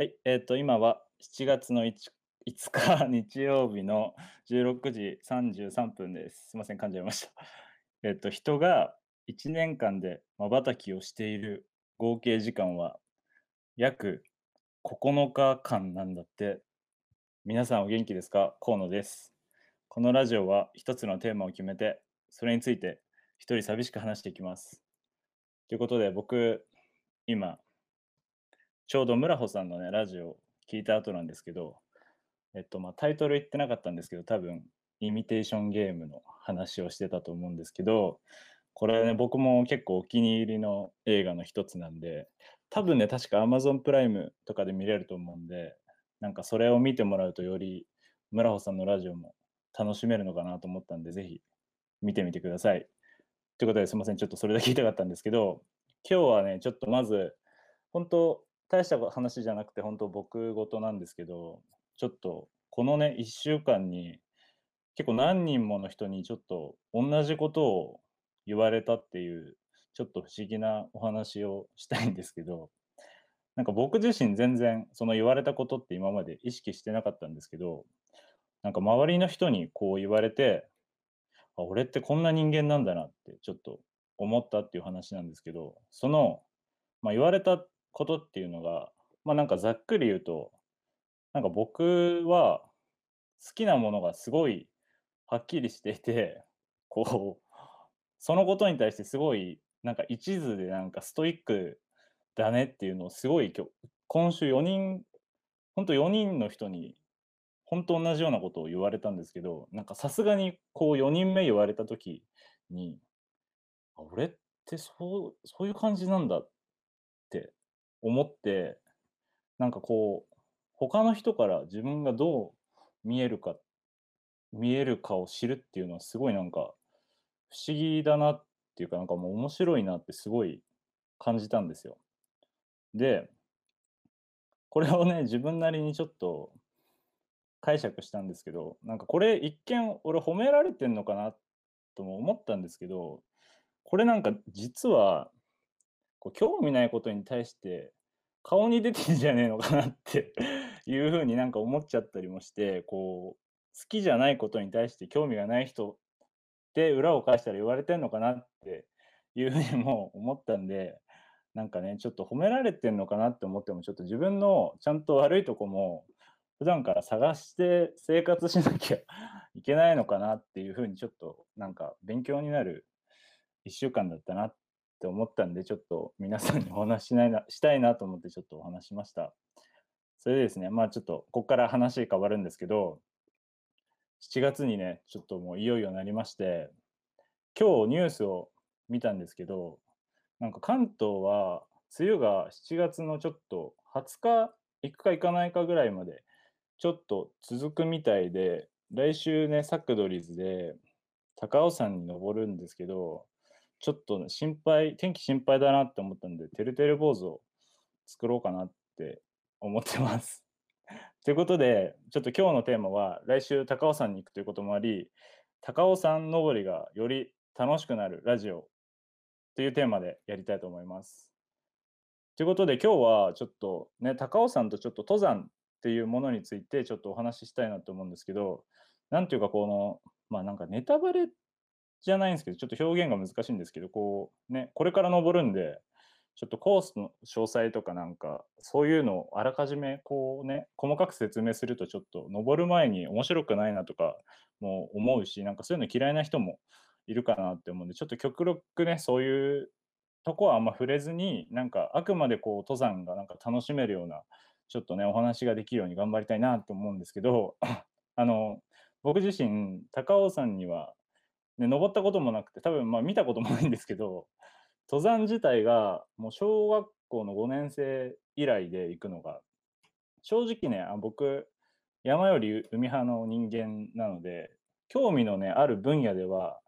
はい、えっと、今は7月の 1, 5日 日曜日の16時33分です。すいません、噛んじゃいました。えっと、人が1年間で瞬きをしている合計時間は約9日間なんだって。皆さんお元気ですか？河野です。このラジオは一つのテーマを決めて、それについて一人寂しく話していきます。ということで、僕、今、ちょうど村穂さんのね、ラジオを聞いた後なんですけど、えっと、まあ、タイトル言ってなかったんですけど、多分、イミテーションゲームの話をしてたと思うんですけど、これね、僕も結構お気に入りの映画の一つなんで、多分ね、確か Amazon プライムとかで見れると思うんで、なんかそれを見てもらうとより村穂さんのラジオも楽しめるのかなと思ったんで、ぜひ見てみてください。ということですみません、ちょっとそれだけ言いたかったんですけど、今日はね、ちょっとまず、本当、大した話じゃなくて、本当僕事なんですけど、ちょっとこのね、1週間に結構何人もの人にちょっと同じことを言われたっていう、ちょっと不思議なお話をしたいんですけど、なんか僕自身全然その言われたことって今まで意識してなかったんですけど、なんか周りの人にこう言われて、あ俺ってこんな人間なんだなってちょっと思ったっていう話なんですけど、その、まあ、言われたことっていうのが、まあなんかざっくり言うと、なんか僕は好きなものがすごいはっきりしていて、こう、そのことに対してすごいなんか一途でなんかストイックだねっていうのをすごい今日、今週4人、本当4人の人に本当同じようなことを言われたんですけど、なんかさすがにこう4人目言われた時に、俺ってそう、そういう感じなんだっ思って、なんかこう、他の人から自分がどう見えるか、見えるかを知るっていうのはすごいなんか不思議だなっていうか、なんかもう面白いなってすごい感じたんですよ。で、これをね、自分なりにちょっと解釈したんですけど、なんかこれ一見俺褒められてんのかなとも思ったんですけど、これなんか実はこう興味ないことに対して顔に出てんじゃねえのかなって いうふうになんか思っちゃったりもして、こう好きじゃないことに対して興味がない人って裏を返したら言われてんのかなっていうふうにも思ったんで、なんかね、ちょっと褒められてんのかなって思っても、ちょっと自分のちゃんと悪いとこも普段から探して生活しなきゃいけないのかなっていうふうにちょっとなんか勉強になる1週間だったなっって思ったんで、ちょっと皆さんにお話しないなしたいなと思ってちょっとお話しました。それでですね、まあちょっとここから話変わるんですけど、7月にね、ちょっともういよいよなりまして、今日ニュースを見たんですけど、なんか関東は梅雨が7月のちょっと20日行くか行かないかぐらいまでちょっと続くみたいで、来週ね、サクドリズで高尾山に登るんですけど、ちょっとね心配、天気心配だなって思ったんで、てるてる坊主を作ろうかなって思ってます。ということで、ちょっと今日のテーマは、来週高尾山に行くということもあり、高尾山登りがより楽しくなるラジオというテーマでやりたいと思います。ということで、今日はちょっとね、高尾山とちょっと登山っていうものについてちょっとお話ししたいなと思うんですけど、なんていうかこの、まあなんかネタバレっじゃないんですけど、ちょっと表現が難しいんですけど、こうね、これから登るんで、ちょっとコースの詳細とかなんか、そういうのをあらかじめこうね、細かく説明するとちょっと登る前に面白くないなとかも思うし、なんかそういうの嫌いな人もいるかなって思うんで、ちょっと極力ね、そういうとこはあんま触れずに、なんかあくまでこう登山がなんか楽しめるような、ちょっとね、お話ができるように頑張りたいなと思うんですけど、あの、僕自身、高尾山には、ね、登ったこともなくて、多分まあ見たこともないんですけど、登山自体がもう小学校の5年生以来で行くのが、正直ね、あ僕、山より海派の人間なので、興味のね、ある分野では、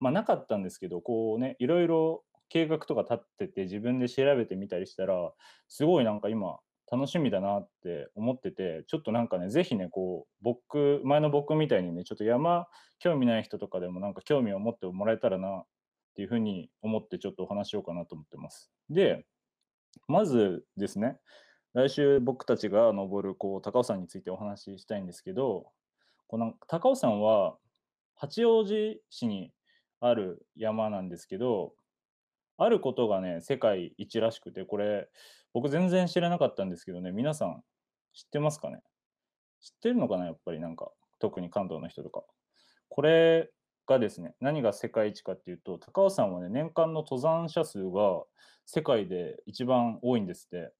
まあなかったんですけど、こうね、いろいろ計画とか立ってて自分で調べてみたりしたら、すごいなんか今楽しみだなって思ってて、ちょっとなんかね、ぜひね、こう、僕、前の僕みたいにね、ちょっと山興味ない人とかでもなんか興味を持ってもらえたらなっていうふうに思ってちょっとお話しようかなと思ってます。で、まずですね、来週僕たちが登るこう高尾山についてお話ししたいんですけど、この高尾山は八王子市にある山なんですけど、あることがね、世界一らしくて、これ僕全然知らなかったんですけどね、皆さん知ってますかね？知ってるのかなやっぱりなんか、特に関東の人とか。これがですね、何が世界一かっていうと、高尾山はね、年間の登山者数が世界で一番多いんですって。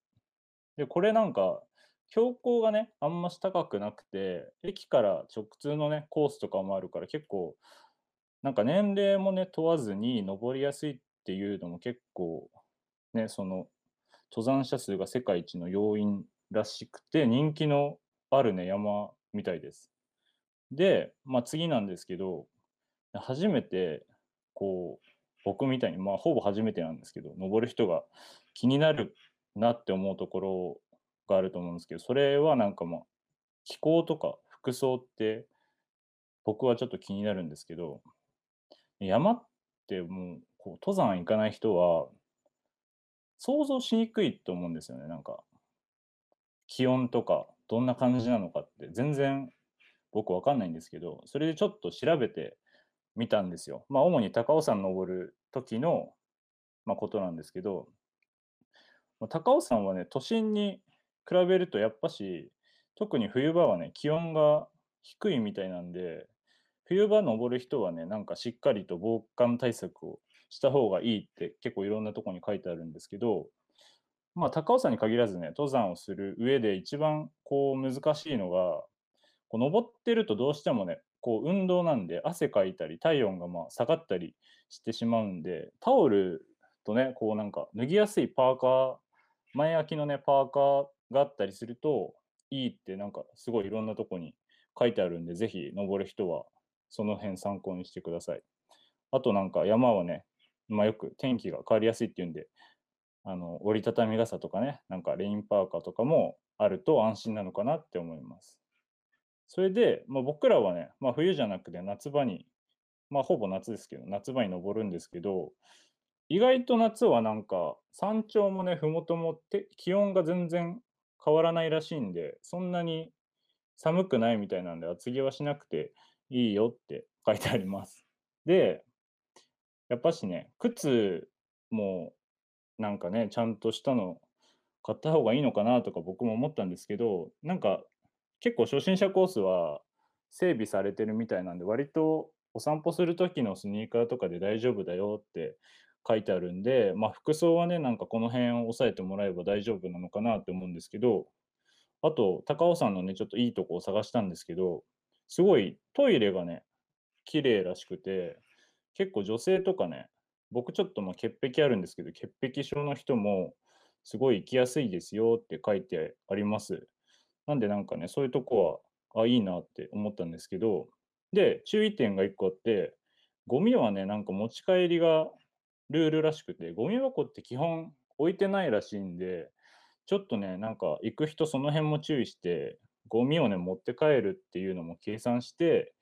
で、これなんか、標高がね、あんまし高くなくて、駅から直通のね、コースとかもあるから結構、なんか年齢もね、問わずに登りやすいっていうのも結構、ね、その、登山者数が世界一の要因らしくて、人気のあるね、山みたいです。で、まあ次なんですけど、初めて、こう、僕みたいに、まあほぼ初めてなんですけど、登る人が気になるなって思うところがあると思うんですけど、それはなんかまあ、気候とか服装って僕はちょっと気になるんですけど、山ってもう、こう登山行かない人は想像しにくいと思うんですよね。なんか、気温とかどんな感じなのかって全然僕わかんないんですけど、それでちょっと調べてみたんですよ。まあ主に高尾山登る時の、まあ、ことなんですけど、高尾山はね、都心に比べるとやっぱし、特に冬場はね、気温が低いみたいなんで、冬場登る人はね、なんかしっかりと防寒対策をした方がいいって結構いろんなとこに書いてあるんですけど、まあ高尾山に限らずね、登山をする上で一番こう難しいのが、こう登ってるとどうしてもね、こう運動なんで汗かいたり体温がまあ下がったりしてしまうんで、タオルとね、こうなんか脱ぎやすいパーカー、前開きのね、パーカーがあったりするといいってなんかすごいいろんなとこに書いてあるんで、ぜひ登る人はその辺参考にしてください。あとなんか山はね、まあよく天気が変わりやすいっていうんで、あの折りたたみ傘とかね、なんかレインパーカーとかもあると安心なのかなって思います。それで、まあ、僕らはね、まあ、冬じゃなくて夏場に、まあほぼ夏ですけど、夏場に登るんですけど、意外と夏はなんか山頂もね、麓もって気温が全然変わらないらしいんで、そんなに寒くないみたいなんで厚着はしなくていいよって書いてあります。で、やっぱしね、靴もなんかね、ちゃんとしたの買った方がいいのかなとか僕も思ったんですけど、なんか結構初心者コースは整備されてるみたいなんで、割とお散歩する時のスニーカーとかで大丈夫だよって書いてあるんで、まあ服装はね、なんかこの辺を押さえてもらえば大丈夫なのかなって思うんですけど、あと高尾山のね、ちょっといいとこを探したんですけど、すごいトイレがね、綺麗らしくて、結構女性とかね、僕ちょっとまあ潔癖あるんですけど、潔癖症の人もすごい行きやすいですよって書いてあります。なんでなんかね、そういうとこは、あ、いいなって思ったんですけど、で、注意点が1個あって、ゴミはね、なんか持ち帰りがルールらしくて、ゴミ箱って基本置いてないらしいんで、ちょっとね、なんか行く人その辺も注意して、ゴミをね、持って帰るっていうのも計算して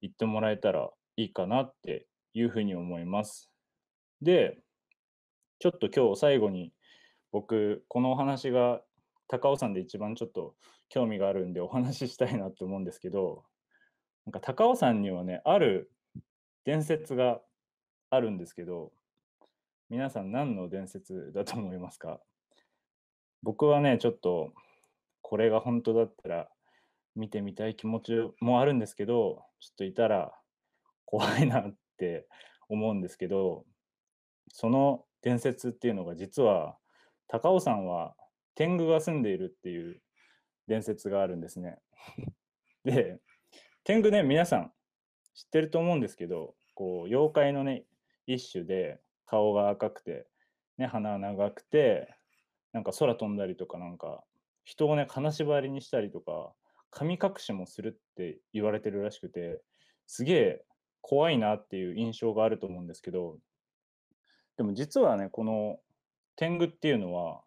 行ってもらえたらいいかなっていうふうに思います。で、ちょっと今日最後に僕、このお話が高尾山で一番ちょっと興味があるんでお話ししたいなって思うんですけど、なんか高尾山にはね、ある伝説があるんですけど、皆さん何の伝説だと思いますか？僕はね、ちょっとこれが本当だったら見てみたい気持ちもあるんですけど、ちょっといたら怖いなって思うんですけど、その伝説っていうのが実は高尾山は天狗が住んでいるっていう伝説があるんですね。で、天狗ね、皆さん知ってると思うんですけど、こう妖怪のね、一種で顔が赤くて、ね、鼻が長くて、なんか空飛んだりとか、なんか人をね、金縛りにしたりとか、神隠しもするって言われてるらしくて、すげえ怖いなっていう印象があると思うんですけど、でも実はね、この天狗っていうのは、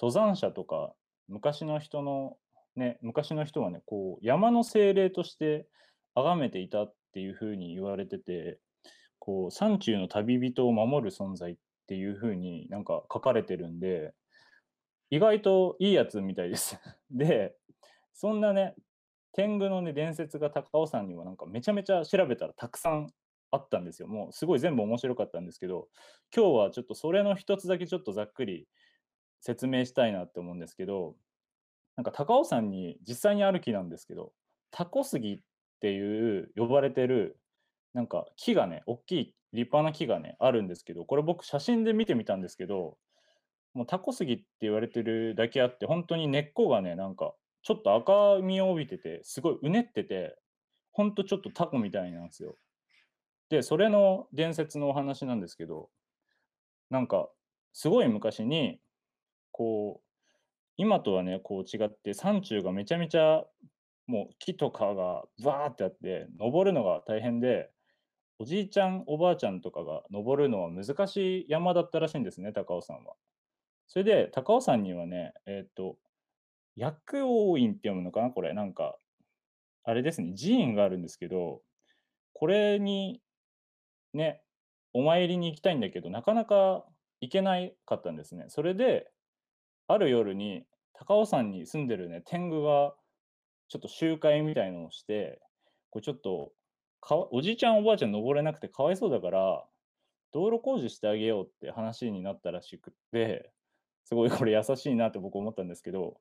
登山者とか昔の人のね、昔の人はね、こう山の精霊として崇めていたっていうふうに言われてて、こう山中の旅人を守る存在っていうふうになんか書かれてるんで、意外といいやつみたいです。で、そんなね、天狗のね、伝説が高尾山にはなんかめちゃめちゃ調べたらたくさんあったんですよ。もうすごい全部面白かったんですけど、今日はちょっとそれの一つだけちょっとざっくり説明したいなって思うんですけど、なんか高尾山に実際にある木なんですけど、タコ杉っていう呼ばれてる、なんか木がね、大きい立派な木がね、あるんですけど、これ僕写真で見てみたんですけど、もうタコ杉って言われてるだけあって、本当に根っこがね、なんかちょっと赤みを帯びてて、すごいうねってて、ほんとちょっとタコみたいなんですよ。で、それの伝説のお話なんですけど、なんかすごい昔に、こう、今とはね、こう違って、山中がめちゃめちゃもう木とかがバーってあって、登るのが大変で、おじいちゃん、おばあちゃんとかが登るのは難しい山だったらしいんですね、高尾山は。それで、高尾山にはね、えっと、薬王院って読むのかな、これ。なんか、あれですね、寺院があるんですけど、これにね、お参りに行きたいんだけど、なかなか行けないかったんですね。それで、ある夜に高尾山に住んでるね、天狗がちょっと集会みたいのをして、これちょっと、かおじいちゃんおばあちゃん登れなくてかわいそうだから、道路工事してあげようって話になったらしくて、すごいこれ優しいなって僕思ったんですけど、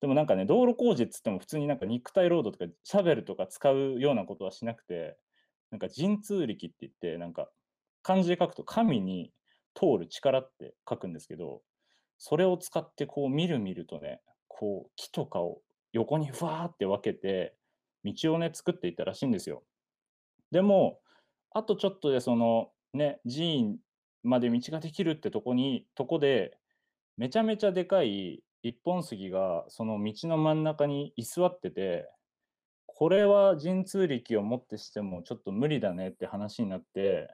でもなんかね、道路工事っつっても普通になんか肉体労働とかシャベルとか使うようなことはしなくて、なんか神通力って言って、なんか漢字で書くと神に通る力って書くんですけど、それを使ってこうみるみるとね、こう木とかを横にふわーって分けて、道をね、作っていったらしいんですよ。でも、あとちょっとでそのね、寺院まで道ができるってとこに、とこで、めちゃめちゃでかい一本杉がその道の真ん中に居座ってて、これは神通力をもってしてもちょっと無理だねって話になって、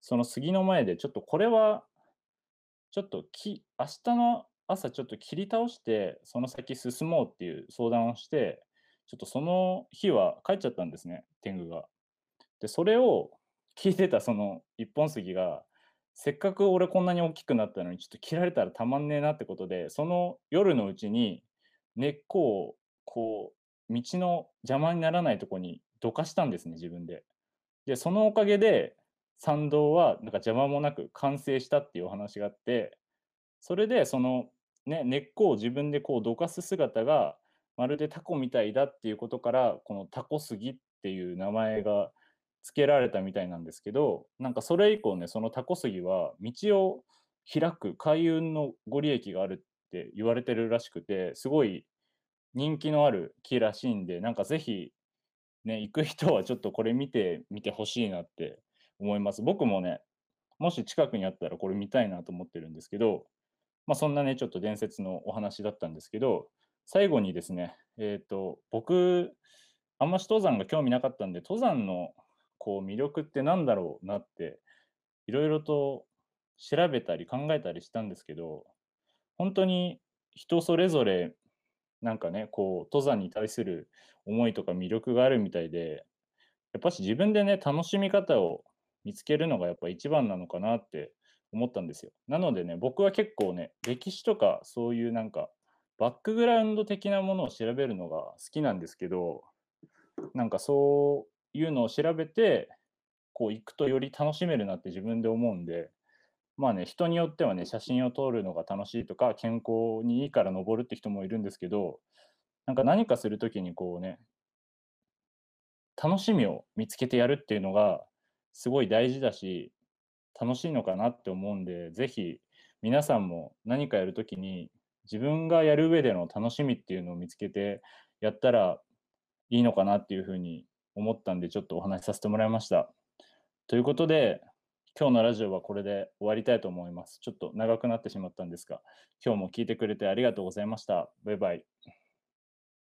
その杉の前でちょっとこれは、ちょっとき明日の朝ちょっと切り倒して、その先進もうっていう相談をして、ちょっとその日は帰っちゃったんですね、天狗が。で、それを聞いてたその一本杉が、せっかく俺こんなに大きくなったのに、ちょっと切られたらたまんねえなってことで、その夜のうちに根っこをこう、道の邪魔にならないとこにどかしたんですね、自分で。で、そのおかげで、参道はなんか邪魔もなく完成したっていうお話があって、それでそのね、根っこを自分でこうどかす姿がまるでタコみたいだっていうことから、このタコ杉っていう名前が付けられたみたいなんですけど、なんかそれ以降ね、そのタコ杉は道を開く開運のご利益があるって言われてるらしくて、すごい人気のある木らしいんで、なんかぜひね、行く人はちょっとこれ見てみてほしいなって思います。僕もね、もし近くにあったらこれ見たいなと思ってるんですけど、まあ、そんなね、ちょっと伝説のお話だったんですけど、最後にですね、えっ、と、僕、あんまし登山が興味なかったんで、登山のこう魅力って何だろうなって、いろいろと調べたり考えたりしたんですけど、本当に人それぞれ、なんかね、こう、登山に対する思いとか魅力があるみたいで、やっぱし自分でね、楽しみ方を見つけるのがやっぱ一番なのかなって思ったんですよ。なのでね、僕は結構ね、歴史とかそういうなんか、バックグラウンド的なものを調べるのが好きなんですけど、なんかそういうのを調べて、こう行くとより楽しめるなって自分で思うんで、まあね、人によってはね、写真を撮るのが楽しいとか、健康にいいから登るって人もいるんですけど、なんか何かするときにこうね、楽しみを見つけてやるっていうのがすごい大事だし、楽しいのかなって思うんで、ぜひ皆さんも何かやるときに自分がやる上での楽しみっていうのを見つけてやったらいいのかなっていうふうに思ったんで、ちょっとお話しさせてもらいました。ということで、今日のラジオはこれで終わりたいと思います。ちょっと長くなってしまったんですが、今日も聞いてくれてありがとうございました。バイバイ。